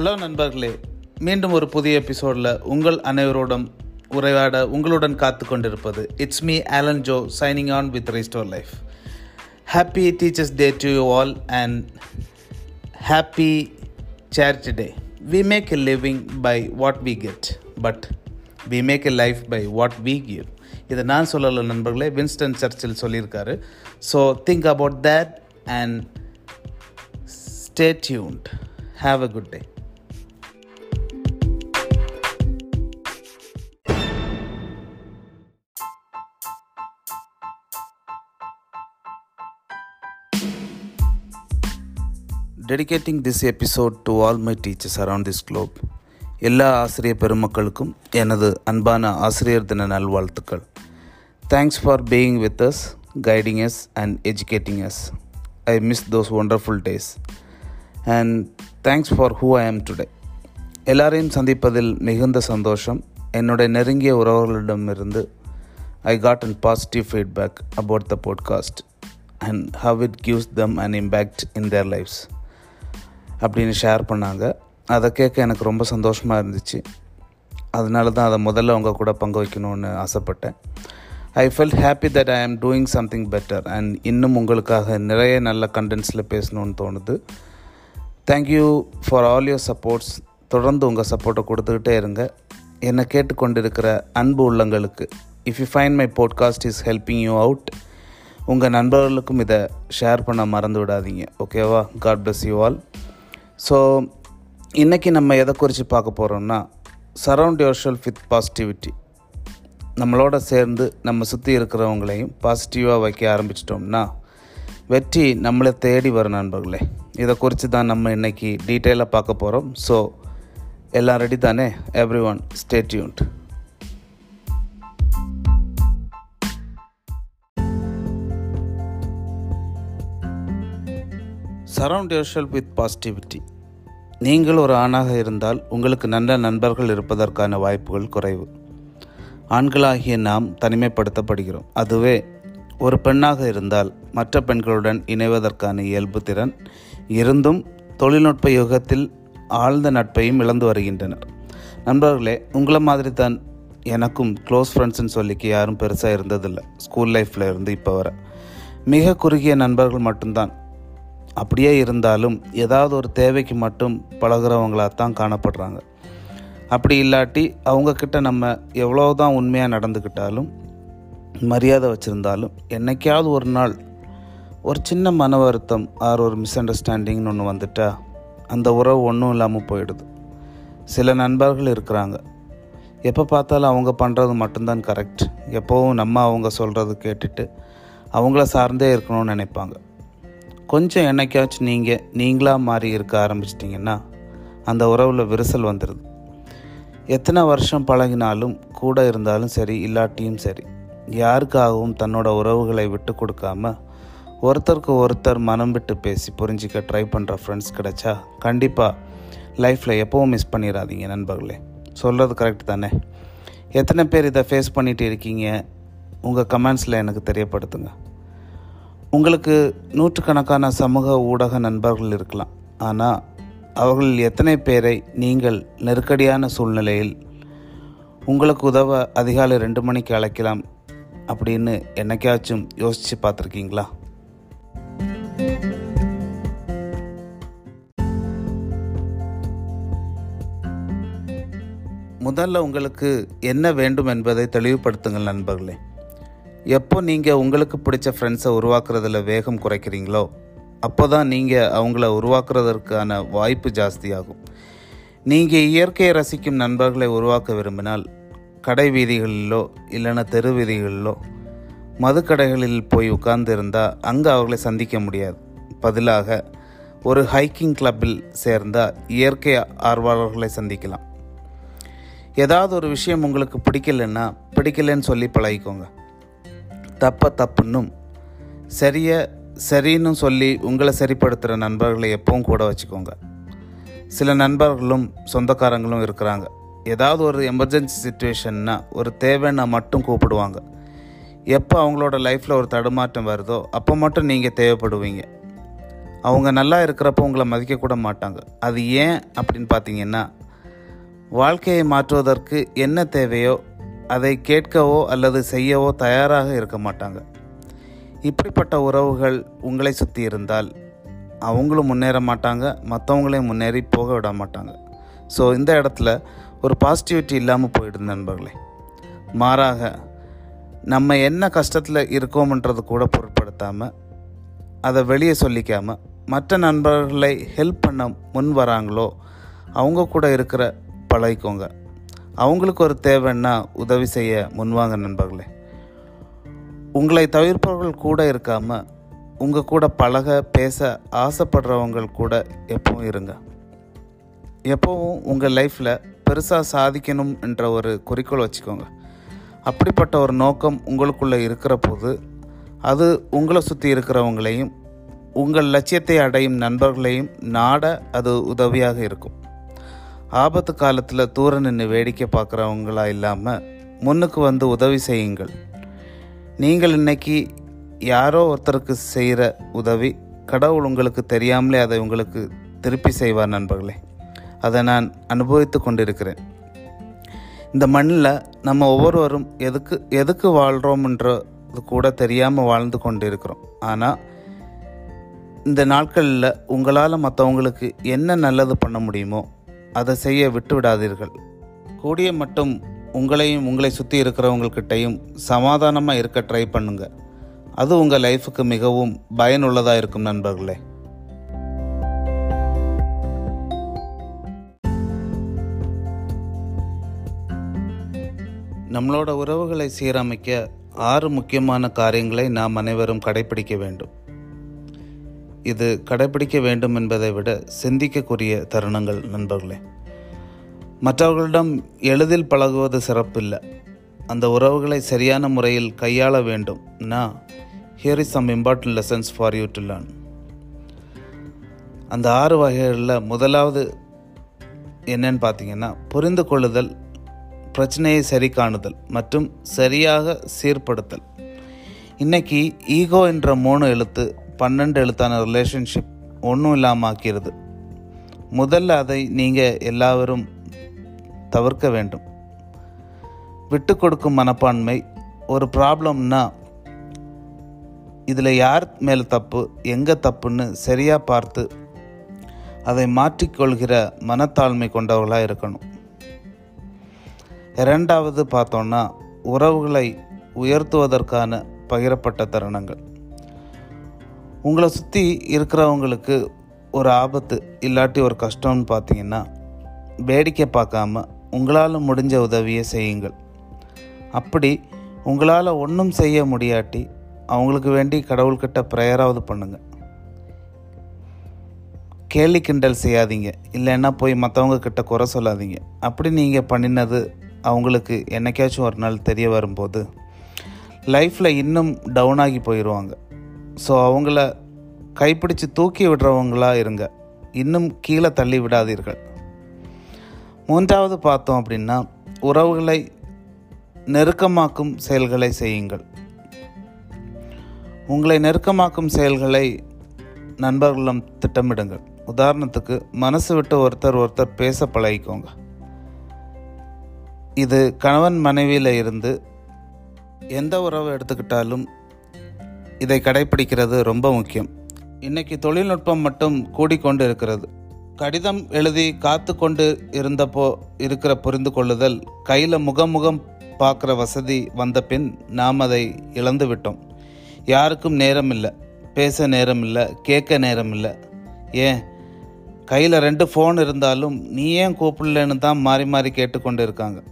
Hello நண்பர்களே மீண்டும் ஒரு புதிய எபிசோடில் உங்கள் அனைவரோடும் உரையாட உங்களுடன் காத்து கொண்டிருப்பது it's me Alan Jo signing on with restore life happy teachers day to you all and happy charity day we make a living by what we get but we make a life by what we give இதை நான் சொல்லலை நண்பர்களே Winston Churchill சொல்லியிருக்காரு. So think about that and stay tuned have a good day dedicating this episode to all my teachers around this globe எல்லா ஆசிரியர் பெருமக்களுக்கும் எனது அன்பான ஆசிரியர் தின நல்வாழ்த்துக்கள் thanks for being with us guiding us and educating us I miss those wonderful days and thanks for who I am today எல்லாரையும் சந்திப்பதில் மிகுந்த சந்தோஷம் என்னுடைய நெருங்கிய உறவுகளிடமிருந்து I got an positive feedback about the podcast and how it gives them an impact in their lifes அப்படின்னு share பண்ணாங்க. அதை கேட்க எனக்கு ரொம்ப சந்தோஷமாக இருந்துச்சு. அதனால தான் அதை முதல்ல அவங்க கூட பங்கு வைக்கணும்னு ஆசைப்பட்டேன். I felt happy that I am doing something better and இன்னும் உங்களுக்காக நிறைய நல்ல கண்டென்ட்ஸில் பேசணும்னு தோணுது. Thank you for all your supports தொடர்ந்து உங்கள் சப்போர்ட்டை கொடுத்துக்கிட்டே இருங்க. என்னை கேட்டுக்கொண்டிருக்கிற அன்பு உள்ளங்களுக்கு if you find my podcast is helping you out உங்கள் நண்பர்களுக்கும் இதை ஷேர் பண்ண மறந்து விடாதீங்க. ஓகேவா God bless you all so இன்றைக்கி நம்ம எதை குறித்து பார்க்க போகிறோம்னா surround yourself with positivity நம்மளோட சேர்ந்து நம்ம சுற்றி இருக்கிறவங்களையும் பாசிட்டிவாக வைக்க ஆரம்பிச்சிட்டோம்னா வெற்றி நம்மளை தேடி வரும் நண்பர்களே. இதை குறித்து தான் நம்ம இன்றைக்கி டீட்டெயிலாக பார்க்க போகிறோம் ஸோ எல்லாம் ரெடி தானே? Everyone stay surround yourself with positivity நீங்கள் ஒரு ஆணாக இருந்தால் உங்களுக்கு நல்ல நண்பர்கள் இருப்பதற்கான வாய்ப்புகள் குறைவு. ஆண்களாகிய நாம் தனிமைப்படுத்தப்படுகிறோம். அதுவே ஒரு பெண்ணாக இருந்தால் மற்ற பெண்களுடன் இணைவதற்கான இயல்பு திறன். இருந்தும் தொழில்நுட்ப யுகத்தில் ஆழ்ந்த நட்பையும் இழந்து வருகின்றனர். நண்பர்களே உங்களை மாதிரி தான் எனக்கும் க்ளோஸ் ஃப்ரெண்ட்ஸ்னு சொல்லிக்க யாரும் பெருசாக இருந்ததில்லை. ஸ்கூல் லைஃப்பில் இருந்து இப்போ வர. மிக குறுகிய நண்பர்கள் மட்டும்தான். அப்படியே இருந்தாலும் ஏதாவது ஒரு தேவைக்கு மட்டும் பழகிறவங்களாக தான் காணப்படுறாங்க. அப்படி இல்லாட்டி அவங்கக்கிட்ட நம்ம எவ்வளோ தான் உண்மையாக நடந்துக்கிட்டாலும் மரியாதை வச்சுருந்தாலும் என்னைக்காவது ஒரு நாள் ஒரு சின்ன மன வருத்தம் ஆர் ஒரு மிஸ் அண்டர்ஸ்டாண்டிங்னு ஒன்று வந்துட்டா அந்த உறவு ஒன்றும் இல்லாமல் போயிடுது. சில நண்பர்கள் இருக்கிறாங்க. எப்போ பார்த்தாலும் அவங்க பண்ணுறது மட்டும்தான் கரெக்ட் எப்போவும் நம்ம அவங்க சொல்கிறது கேட்டுட்டு அவங்கள சார்ந்தே இருக்கணும்னு நினைப்பாங்க. கொஞ்சம் என்னைக்காச்சும் நீங்கள் நீங்களாக மாறி இருக்க ஆரம்பிச்சிட்டிங்கன்னா அந்த உறவில் விரிசல் வந்துடுது எத்தனை வருஷம் பழகினாலும் கூட இருந்தாலும் சரி இல்லாட்டியும் சரி யாருக்காகவும் தன்னோட உறவுகளை விட்டு கொடுக்காம ஒருத்தருக்கு ஒருத்தர் மனம் விட்டு பேசி புரிஞ்சிக்க ட்ரை பண்ணுற ஃப்ரெண்ட்ஸ் கிடைச்சா கண்டிப்பாக லைஃப்பில் எப்போவும் மிஸ் பண்ணிடாதீங்க நண்பர்களே. சொல்கிறது கரெக்ட் தானே? எத்தனை பேர் இதை ஃபேஸ் பண்ணிட்டு இருக்கீங்க? உங்கள் கமெண்ட்ஸில் எனக்கு தெரியப்படுத்துங்க. உங்களுக்கு நூற்றுக்கணக்கான சமூக ஊடக நண்பர்கள் இருக்கலாம். ஆனால் அவர்கள் எத்தனை பேரை நீங்கள் நெருக்கடியான சூழ்நிலையில் உங்களுக்கு உதவ அதிகாலை ரெண்டு மணிக்கு அழைக்கலாம் அப்படின்னு என்னைக்காச்சும் யோசித்து பார்த்துருக்கீங்களா? முதல்ல உங்களுக்கு என்ன வேண்டும் என்பதை தெளிவுபடுத்துங்கள் நண்பர்களே. எப்போ நீங்கள் உங்களுக்கு பிடிச்ச ஃப்ரெண்ட்ஸை உருவாக்குறதுல வேகம் குறைக்கிறீங்களோ அப்போ தான் நீங்கள் அவங்கள உருவாக்குறதற்கான வாய்ப்பு ஜாஸ்தியாகும். நீங்கள் இயற்கையை ரசிக்கும் நண்பர்களை உருவாக்க விரும்பினால் கடை வீதிகளிலோ இல்லைன்னா தெரு வீதிகளிலோ மதுக்கடைகளில் போய் உட்கார்ந்திருந்தால் அங்கே அவர்களை சந்திக்க முடியாது. பதிலாக ஒரு ஹைக்கிங் கிளப்பில் சேர்ந்தால் இயற்கை ஆர்வலர்களை சந்திக்கலாம். ஏதாவது ஒரு விஷயம் உங்களுக்கு பிடிக்கலன்னா பிடிக்கலன்னு சொல்லி பழகிக்கோங்க. தப்ப தப்புன்னும் சரிய சரின்னு சொல்லி உங்களை சரிப்படுத்துகிற நண்பர்களை எப்பவும் கூட வச்சுக்கோங்க. சில நண்பர்களும் சொந்தக்காரங்களும் இருக்கிறாங்க. ஏதாவது ஒரு எமர்ஜென்சி சுச்சுவேஷன்னா ஒரு தேவைன்னா மட்டும் கூப்பிடுவாங்க. எப்போ அவங்களோட லைஃப்பில் ஒரு தடுமாற்றம் வருதோ அப்போ மட்டும் நீங்கள் தேவைப்படுவீங்க. அவங்க நல்லா இருக்கிறப்போ உங்களை மதிக்கக்கூட மாட்டாங்க. அது ஏன் அப்படின்னு பார்த்தீங்கன்னா வாழ்க்கையை மாற்றுவதற்கு என்ன தேவையோ அதை கேட்கவோ அல்லது செய்யவோ தயாராக இருக்க மாட்டாங்க. இப்படிப்பட்ட உறவுகள் உங்களை சுற்றி இருந்தால் அவங்களும் முன்னேற மாட்டாங்க மற்றவங்களையும் முன்னேறி போக விட மாட்டாங்க. ஸோ இந்த இடத்துல ஒரு பாசிட்டிவிட்டி இல்லாமல் போயிடுது நண்பர்களே. மாறாக நம்ம என்ன கஷ்டத்தில் இருக்கோம்ன்றது கூட பொருட்படுத்தாமல் அதை வெளியே சொல்லிக்காமல் மற்ற நண்பர்களை ஹெல்ப் பண்ண முன் வராங்களோ அவங்க கூட இருக்கிற பழகிக்கோங்க. அவங்களுக்கு ஒரு தேவைன்னா உதவி செய்ய முன்வாங்க நண்பர்களே. உங்களை தவிர்ப்பவர்கள் கூட இருக்காமல் உங்கள் கூட பழக பேச ஆசைப்படுறவங்க கூட எப்பவும் இருங்க. எப்போவும் உங்கள் லைஃப்பில் பெருசாக சாதிக்கணும் என்ற ஒரு குறிக்கோள் வச்சுக்கோங்க. அப்படிப்பட்ட ஒரு நோக்கம் உங்களுக்குள்ளே இருக்கிற போது அது உங்களை சுற்றி இருக்கிறவங்களையும் உங்கள் லட்சியத்தை அடையும் நண்பர்களையும் நாட அது உதவியாக இருக்கும். ஆபத்து காலத்தில் தூர நின்று வேடிக்கை பார்க்குறவங்களா இல்லாமல் முன்னுக்கு வந்து உதவி செய்யுங்கள். நீங்கள் இன்னைக்கு யாரோ ஒருத்தருக்கு செய்கிற உதவி கடவுள் உங்களுக்கு தெரியாமலே அதை உங்களுக்கு திருப்பி செய்வார் நண்பர்களே. அதை நான் அனுபவித்து கொண்டிருக்கிறேன். இந்த மண்ணில் நம்ம ஒவ்வொருவரும் எதுக்கு எதுக்கு வாழ்கிறோம்ன்றது கூட தெரியாமல் வாழ்ந்து கொண்டு இருக்கிறோம் ஆனால் இந்த நாட்களில் உங்களால் மற்றவங்களுக்கு என்ன நல்லது பண்ண முடியுமோ அதை செய்ய விட்டு விடாதீர்கள் கூடிய மட்டும் உங்களையும் உங்களை சுற்றி இருக்கிறவங்கக்கிட்டையும் சமாதானமாக இருக்க ட்ரை பண்ணுங்க. அது உங்கள் லைஃபுக்கு மிகவும் பயனுள்ளதாக இருக்கும் நண்பர்களே. நம்மளோட உறவுகளை சீரமைக்க ஆறு முக்கியமான காரியங்களை நாம் அனைவரும் கடைபிடிக்க வேண்டும். இது கடைபிடிக்க வேண்டும் என்பதை விட சிந்திக்கக்கூடிய தருணங்கள் நண்பர்களே. மற்றவர்களிடம் எளிதில் பழகுவது சிறப்பில்லை. அந்த உறவுகளை சரியான முறையில் கையாள வேண்டும்னா here is some important lessons for you to learn அந்த ஆறு வகைகளில் முதலாவது என்னன்னு பார்த்தீங்கன்னா புரிந்து கொள்ளுதல் பிரச்சனையை சரி காணுதல் மற்றும் சரியாக சீர்படுத்தல். இன்றைக்கி ஈகோ என்ற மூணு எழுத்து பன்னெண்டு எழுத்தான ரிலேஷன்ஷிப் ஒன்றும் இல்லாமல் ஆக்கிறது முதல்ல அதை நீங்கள் எல்லாரும் தவிர்க்க வேண்டும். விட்டு கொடுக்கும் மனப்பான்மை ஒரு ப்ராப்ளம்னா இதில் யார் மேலே தப்பு எங்கே தப்புன்னு சரியாக பார்த்து அதை மாற்றிக்கொள்கிற மனத்தாழ்மை கொண்டவர்களாக இருக்கணும். இரண்டாவது பார்த்தோன்னா உறவுகளை உயர்த்துவதற்கான பகிரப்பட்ட தருணங்கள். உங்களை சுற்றி இருக்கிறவங்களுக்கு ஒரு ஆபத்து இல்லாட்டி ஒரு கஷ்டம்னு பார்த்தீங்கன்னா வேடிக்கை பார்க்காம உங்களால் முடிஞ்ச உதவியை செய்யுங்கள். அப்படி உங்களால் ஒன்றும் செய்ய முடியாட்டி அவங்களுக்கு வேண்டி கடவுள்கிட்ட ப்ரேயராவது பண்ணுங்கள் கேலி கிண்டல் செய்யாதீங்க. இல்லைன்னா போய் மற்றவங்க கிட்ட குறை சொல்லாதீங்க. அப்படி நீங்கள் பண்ணினது அவங்களுக்கு என்னைக்காச்சும் ஒரு நாள் தெரிய வரும்போது லைஃப்பில் இன்னும் டவுன் ஆகி போயிடுவாங்க ஸோ அவங்கள கைப்பிடிச்சு தூக்கி விடுறவங்களாக இருங்க. இன்னும் கீழே தள்ளி விடாதீர்கள். மூன்றாவது பார்த்தோம் அப்படின்னா உறவுகளை நெருக்கமாக்கும் செயல்களை செய்யுங்கள். உங்களை நெருக்கமாக்கும் செயல்களை நண்பர்களிடம் திட்டமிடுங்கள். உதாரணத்துக்கு மனசு விட்டு ஒருத்தர் ஒருத்தர் பேச பழகிக்கோங்க. இது கணவன் மனைவியில் இருந்து எந்த உறவை எடுத்துக்கிட்டாலும் இதை கடைபிடிக்கிறது ரொம்ப முக்கியம். இன்னைக்கு தொழில்நுட்பம் மட்டும் கூடிக்கொண்டு இருக்கிறது. கடிதம் எழுதி காத்து கொண்டு இருந்தப்போ இருக்கிற புரிந்து கொள்ளுதல் கையில் முகமுகம் பார்க்குற வசதி வந்த பின் நாம் அதை இழந்து விட்டோம். யாருக்கும் நேரம் இல்லை பேச நேரம் இல்லை கேட்க நேரம் இல்லை. ஏன்? கையில் ரெண்டு ஃபோன் இருந்தாலும் நீ ஏன் கூப்பிடலன்னு தான் மாறி மாறி கேட்டுக்கொண்டு இருக்காங்க.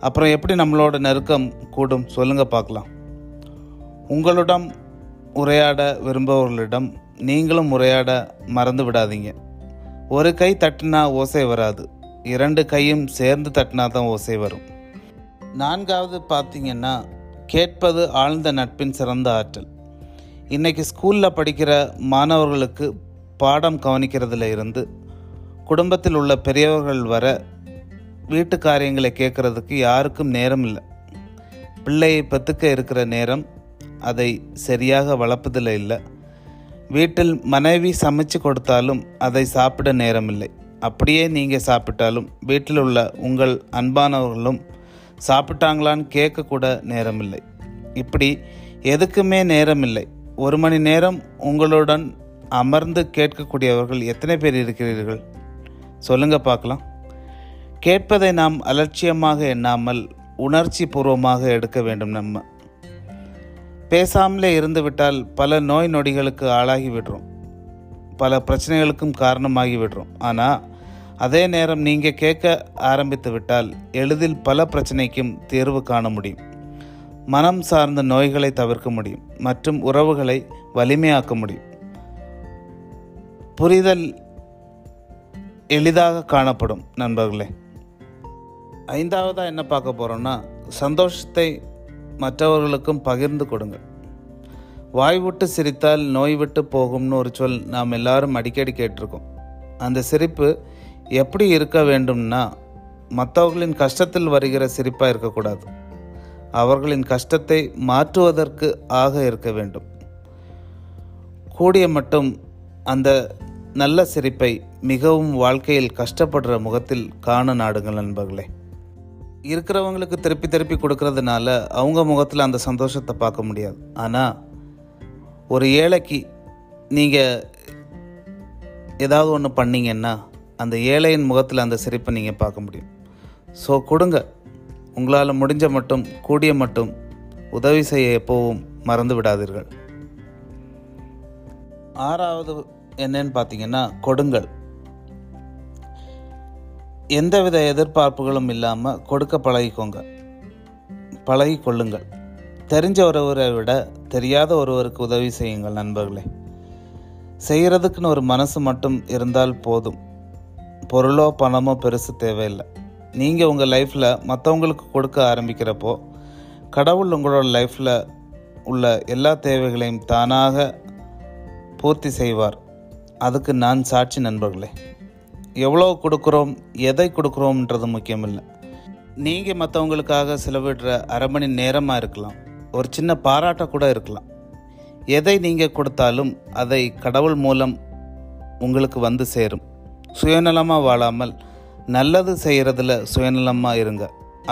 அப்புறம் எப்படி நம்மளோட நெருக்கம் கூடும்? சொல்லுங்கள் பார்க்கலாம். உங்களிடம் உரையாட விரும்புபவர்களிடம் நீங்களும் உரையாட மறந்து விடாதீங்க ஒரு கை தட்டினா ஓசை வராது. இரண்டு கையும் சேர்ந்து தட்டினா தான் ஓசை வரும். நான்காவது பார்த்தீங்கன்னா கேட்பது ஆழ்ந்த நட்பின் சிறந்த ஆற்றல். இன்னைக்கு ஸ்கூலில் படிக்கிற மாணவர்களுக்கு பாடம் கவனிக்கிறதுல இருந்து குடும்பத்தில் உள்ள பெரியவர்கள் வர வீட்டு காரியங்களை கேட்குறதுக்கு யாருக்கும் நேரம் இல்லை. பிள்ளையை பெற்றுக்க இருக்கிற நேரம் அதை சரியாக வளர்ப்பதில் இல்லை. வீட்டில் மனைவி சமைச்சு கொடுத்தாலும் அதை சாப்பிட நேரமில்லை. அப்படியே நீங்கள் சாப்பிட்டாலும் வீட்டில் உள்ள உங்கள் அன்பானவர்களும் சாப்பிட்டாங்களான்னு கேட்கக்கூட நேரமில்லை. இப்படி எதுக்குமே நேரமில்லை. ஒரு மணி நேரம் உங்களுடன் அமர்ந்து கேட்கக்கூடியவர்கள் எத்தனை பேர் இருக்கிறீர்கள்? சொல்லுங்க பார்க்கலாம். கேட்பதை நாம் அலட்சியமாக எண்ணாமல் உணர்ச்சி பூர்வமாக எடுக்க வேண்டும் நம்ம பேசாமலே இருந்துவிட்டால் பல நோய் நொடிகளுக்கு ஆளாகி விடுறோம். பல பிரச்சனைகளுக்கும் காரணமாகி விடுறோம். ஆனால் அதே நேரம் நீங்கள் கேட்க ஆரம்பித்து விட்டால் எளிதில் பல பிரச்சனைக்கும் தீர்வு காண முடியும். மனம் சார்ந்த நோய்களை தவிர்க்க முடியும். மற்றும் உறவுகளை வலிமையாக்க முடியும். புரிதல் எளிதாக காணப்படும் நண்பர்களே. ஐந்தாவதாக என்ன பார்க்க போகிறோம்னா சந்தோஷத்தை மற்றவர்களுக்கும் பகிர்ந்து கொடுங்க வாய் விட்டு சிரித்தால் நோய் விட்டு போகும்னு ஒரு சொல் நாம் எல்லாரும் அடிக்கடி கேட்டிருக்கோம். அந்த சிரிப்பு எப்படி இருக்க வேண்டும்னா மற்றவர்களின் கஷ்டத்தில் வருகிற சிரிப்பாக இருக்கக்கூடாது. அவர்களின் கஷ்டத்தை மாற்றுவதற்கு ஆக இருக்க வேண்டும். கூடிய மட்டும் அந்த நல்ல சிரிப்பை மிகவும் வாழ்க்கையில் கஷ்டப்படுற முகத்தில் காண நாடுங்கள் நண்பர்களே. இருக்கிறவங்களுக்கு திருப்பி திருப்பி கொடுக்கறதுனால அவங்க முகத்தில் அந்த சந்தோஷத்தை பார்க்க முடியாது. ஆனால் ஒரு ஏழைக்கு நீங்கள் ஏதாவது ஒன்று பண்ணிங்கன்னா அந்த ஏழையின் முகத்தில் அந்த சிரிப்பை நீங்கள் பார்க்க முடியும். ஸோ கொடுங்க. உங்களால் முடிஞ்ச மட்டும் கூடிய மட்டும் உதவி செய்ய எப்போவும் மறந்து விடாதீர்கள். ஆறாவது என்னன்னு பார்த்தீங்கன்னா கொடுங்கள். எந்தவித எதிர்பார்ப்புகளும் இல்லாமல் கொடுக்க பழகிக்கோங்க. பழகி கொள்ளுங்கள் தெரிஞ்ச ஒருவரை விட தெரியாத ஒருவருக்கு உதவி செய்யுங்கள் நண்பர்களே. செய்கிறதுக்குன்னு ஒரு மனசு மட்டும் இருந்தால் போதும். பொருளோ பணமோ பெருசு தேவையில்லை. நீங்கள் உங்கள் லைஃப்பில் மற்றவங்களுக்கு கொடுக்க ஆரம்பிக்கிறப்போ கடவுள் உங்களோட லைஃப்பில் உள்ள எல்லா தேவைகளையும் தானாக பூர்த்தி செய்வார். அதுக்கு நான் சாட்சி நண்பர்களே. எவ்வளோ கொடுக்குறோம் எதை கொடுக்குறோம்ன்றது முக்கியம் இல்லை நீங்கள் மற்றவங்களுக்காக செலவிடுற அரை மணி நேரமாக இருக்கலாம். ஒரு சின்ன பாராட்ட கூட இருக்கலாம். எதை நீங்கள் கொடுத்தாலும் அதை கடவுள் மூலம் உங்களுக்கு வந்து சேரும். சுயநலமாக வாழாமல் நல்லது செய்கிறதுல சுயநலமாக இருங்க.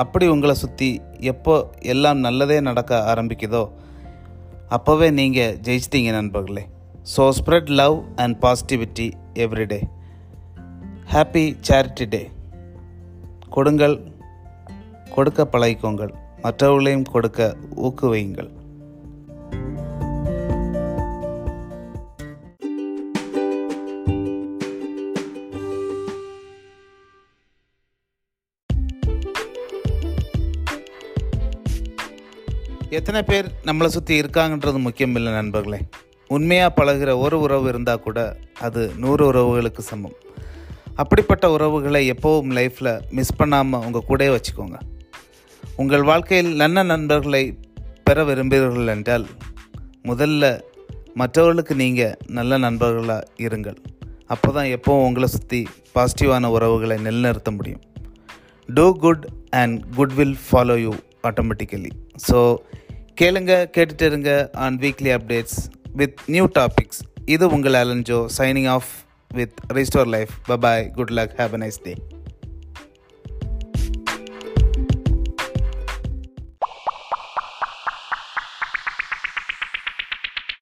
அப்படி உங்களை சுற்றி எப்போ எல்லாம் நல்லதே நடக்க ஆரம்பிக்குதோ அப்போவே நீங்கள் ஜெயிச்சிட்டீங்க நண்பர்களே. So spread love and positivity everyday happy charity day கொடுங்கள் கொடுக்க பழகிக்கோங்கள். மற்றவர்களையும் கொடுக்க ஊக்குவியுங்கள். எத்தனை பேர் நம்மளை சுற்றி இருக்காங்கன்றது முக்கியம் இல்லை நண்பர்களே. உண்மையாக பழகிற ஒரு உறவு இருந்தால் கூட அது நூறு உறவுகளுக்கு சமம். அப்படிப்பட்ட உறவுகளை எப்போவும் லைஃப்பில் மிஸ் பண்ணாமல் உங்கள் கூடயே வச்சுக்கோங்க. உங்கள் வாழ்க்கையில் நல்ல நண்பர்களை பெற விரும்புகிறீர்கள் என்றால் முதல்ல மற்றவர்களுக்கு நீங்கள் நல்ல நண்பர்களாக இருங்கள். அப்போ தான் எப்போவும் உங்களை சுற்றி பாசிட்டிவான உறவுகளை நிலைநிறுத்த முடியும். Do good and good will follow you automatically so கேளுங்க கேட்டுட்டு இருங்க on weekly updates with new topics இது உங்கள் Alanjo signing off with Restore Life. Bye bye. Good luck. Have a nice day.